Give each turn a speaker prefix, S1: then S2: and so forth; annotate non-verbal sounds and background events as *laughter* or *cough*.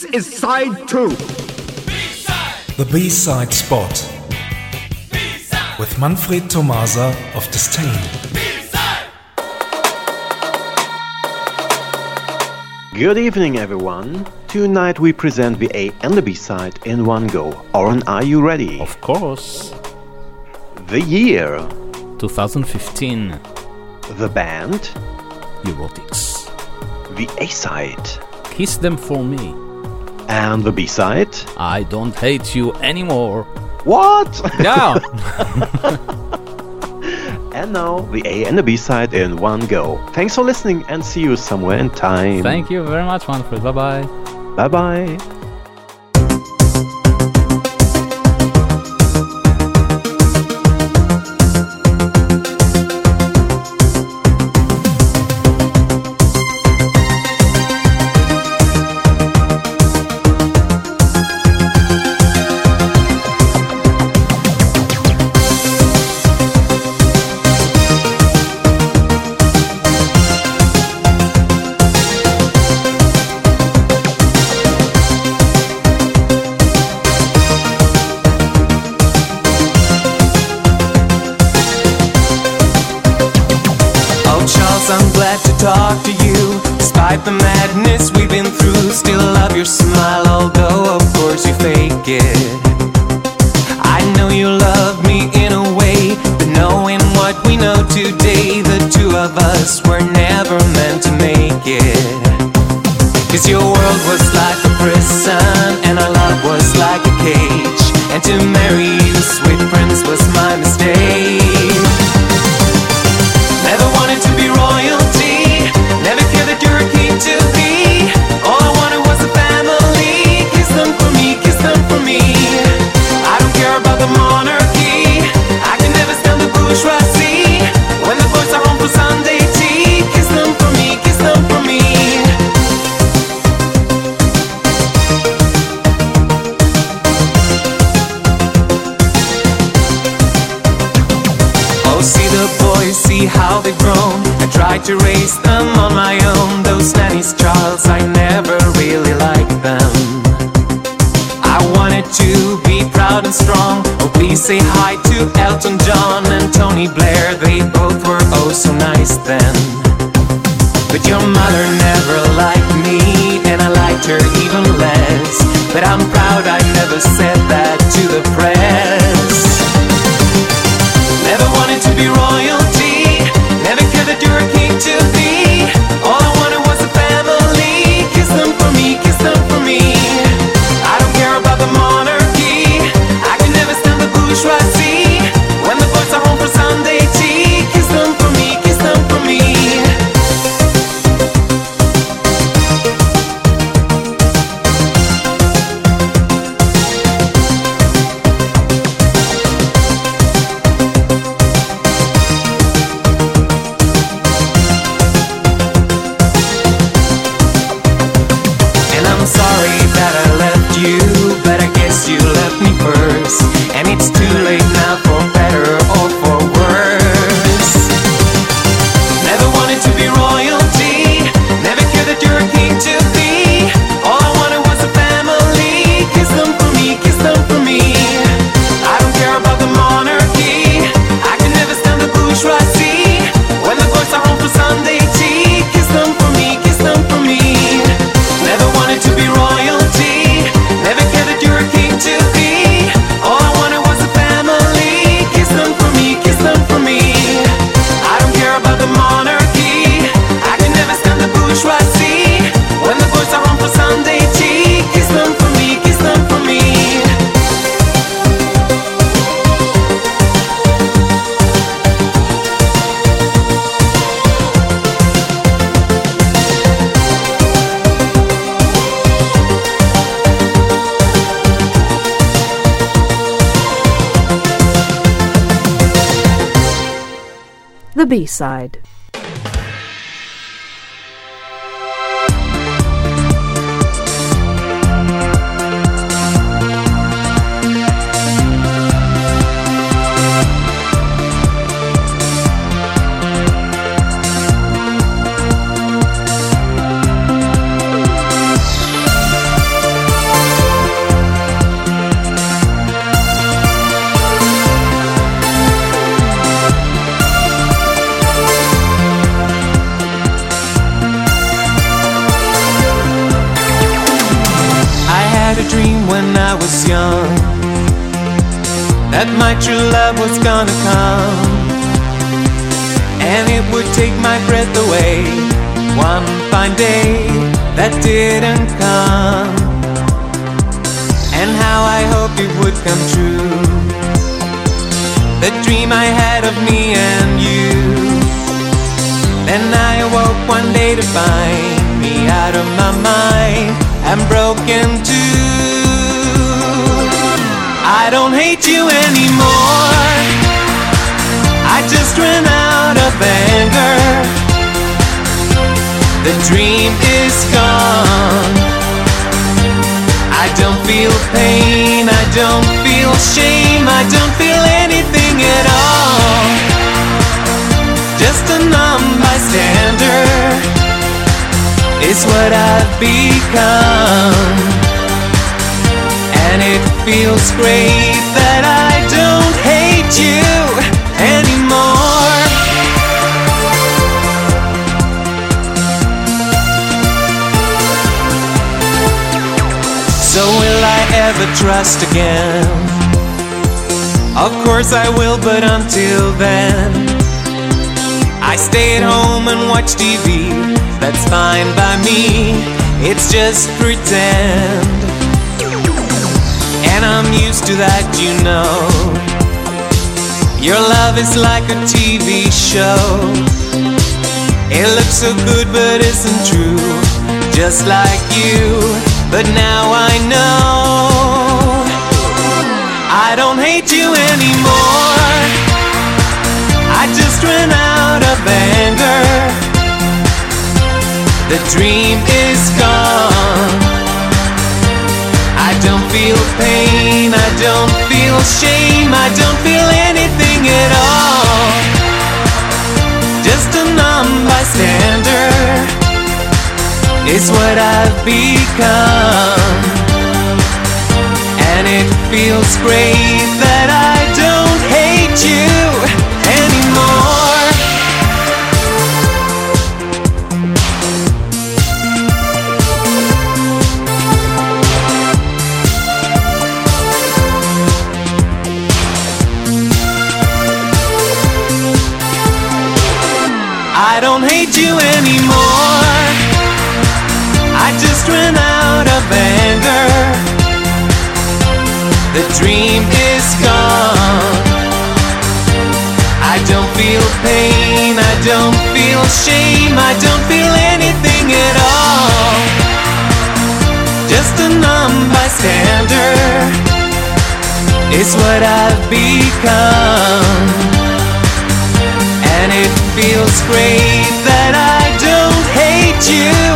S1: This is side 2 B-side.
S2: The B-side spot. B-side. With Manfred Tomasa of Disdain.
S3: Good evening, everyone. Tonight we present the A and the B side in one go. Oren, are you ready?
S4: Of course.
S3: The year
S4: 2015.
S3: The band
S4: Eurotix.
S3: The A side.
S4: Kiss Them For Me.
S3: And the B side?
S4: I don't hate you anymore.
S3: What?
S4: Yeah. *laughs* *laughs*
S3: and now the A and the B side in one go. Thanks for listening and see you somewhere in time.
S4: Thank you very much, Manfred. Bye bye.
S3: Bye bye.
S5: the madness we've been raised them on my own. Those nannies, Charles, I never really liked them. I wanted to be proud and strong. Oh, please say hi to Elton John and Tony Blair. They both were oh so nice then. But your mother never liked me, and I liked her even less. But I'm proud I never said that to the press.
S6: B-side.
S5: My true love was gonna come. And it would take my breath away one fine day that didn't come. And how I hoped it would come true. The dream I had of me and you. Then I awoke one day to find me out of my mind. And broken too I don't hate you anymore. I just ran out of anger. The dream is gone. I don't feel pain. I don't feel shame. I don't feel anything at all. Just a numb bystander is what I've become. And it feels great that I don't hate you anymore. So, will I ever trust again? Of course I will, but until then, I stay at home and watch TV. That's fine by me, it's just pretend. To that, you know. Your love is like a TV show. It looks so good, but isn't true. Just like you, but now I know. I don't hate you anymore. I just ran out of anger. The dream is gone. I don't feel pain, don't feel shame, I don't feel anything at all. Just a numb bystander is what I've become. And it feels great that I don't hate you I don't hate you anymore. I just ran out of anger. The dream is gone. I don't feel pain, I don't feel shame, I don't feel anything at all. Just a numb bystander is what I've become. Feels great that I don't hate you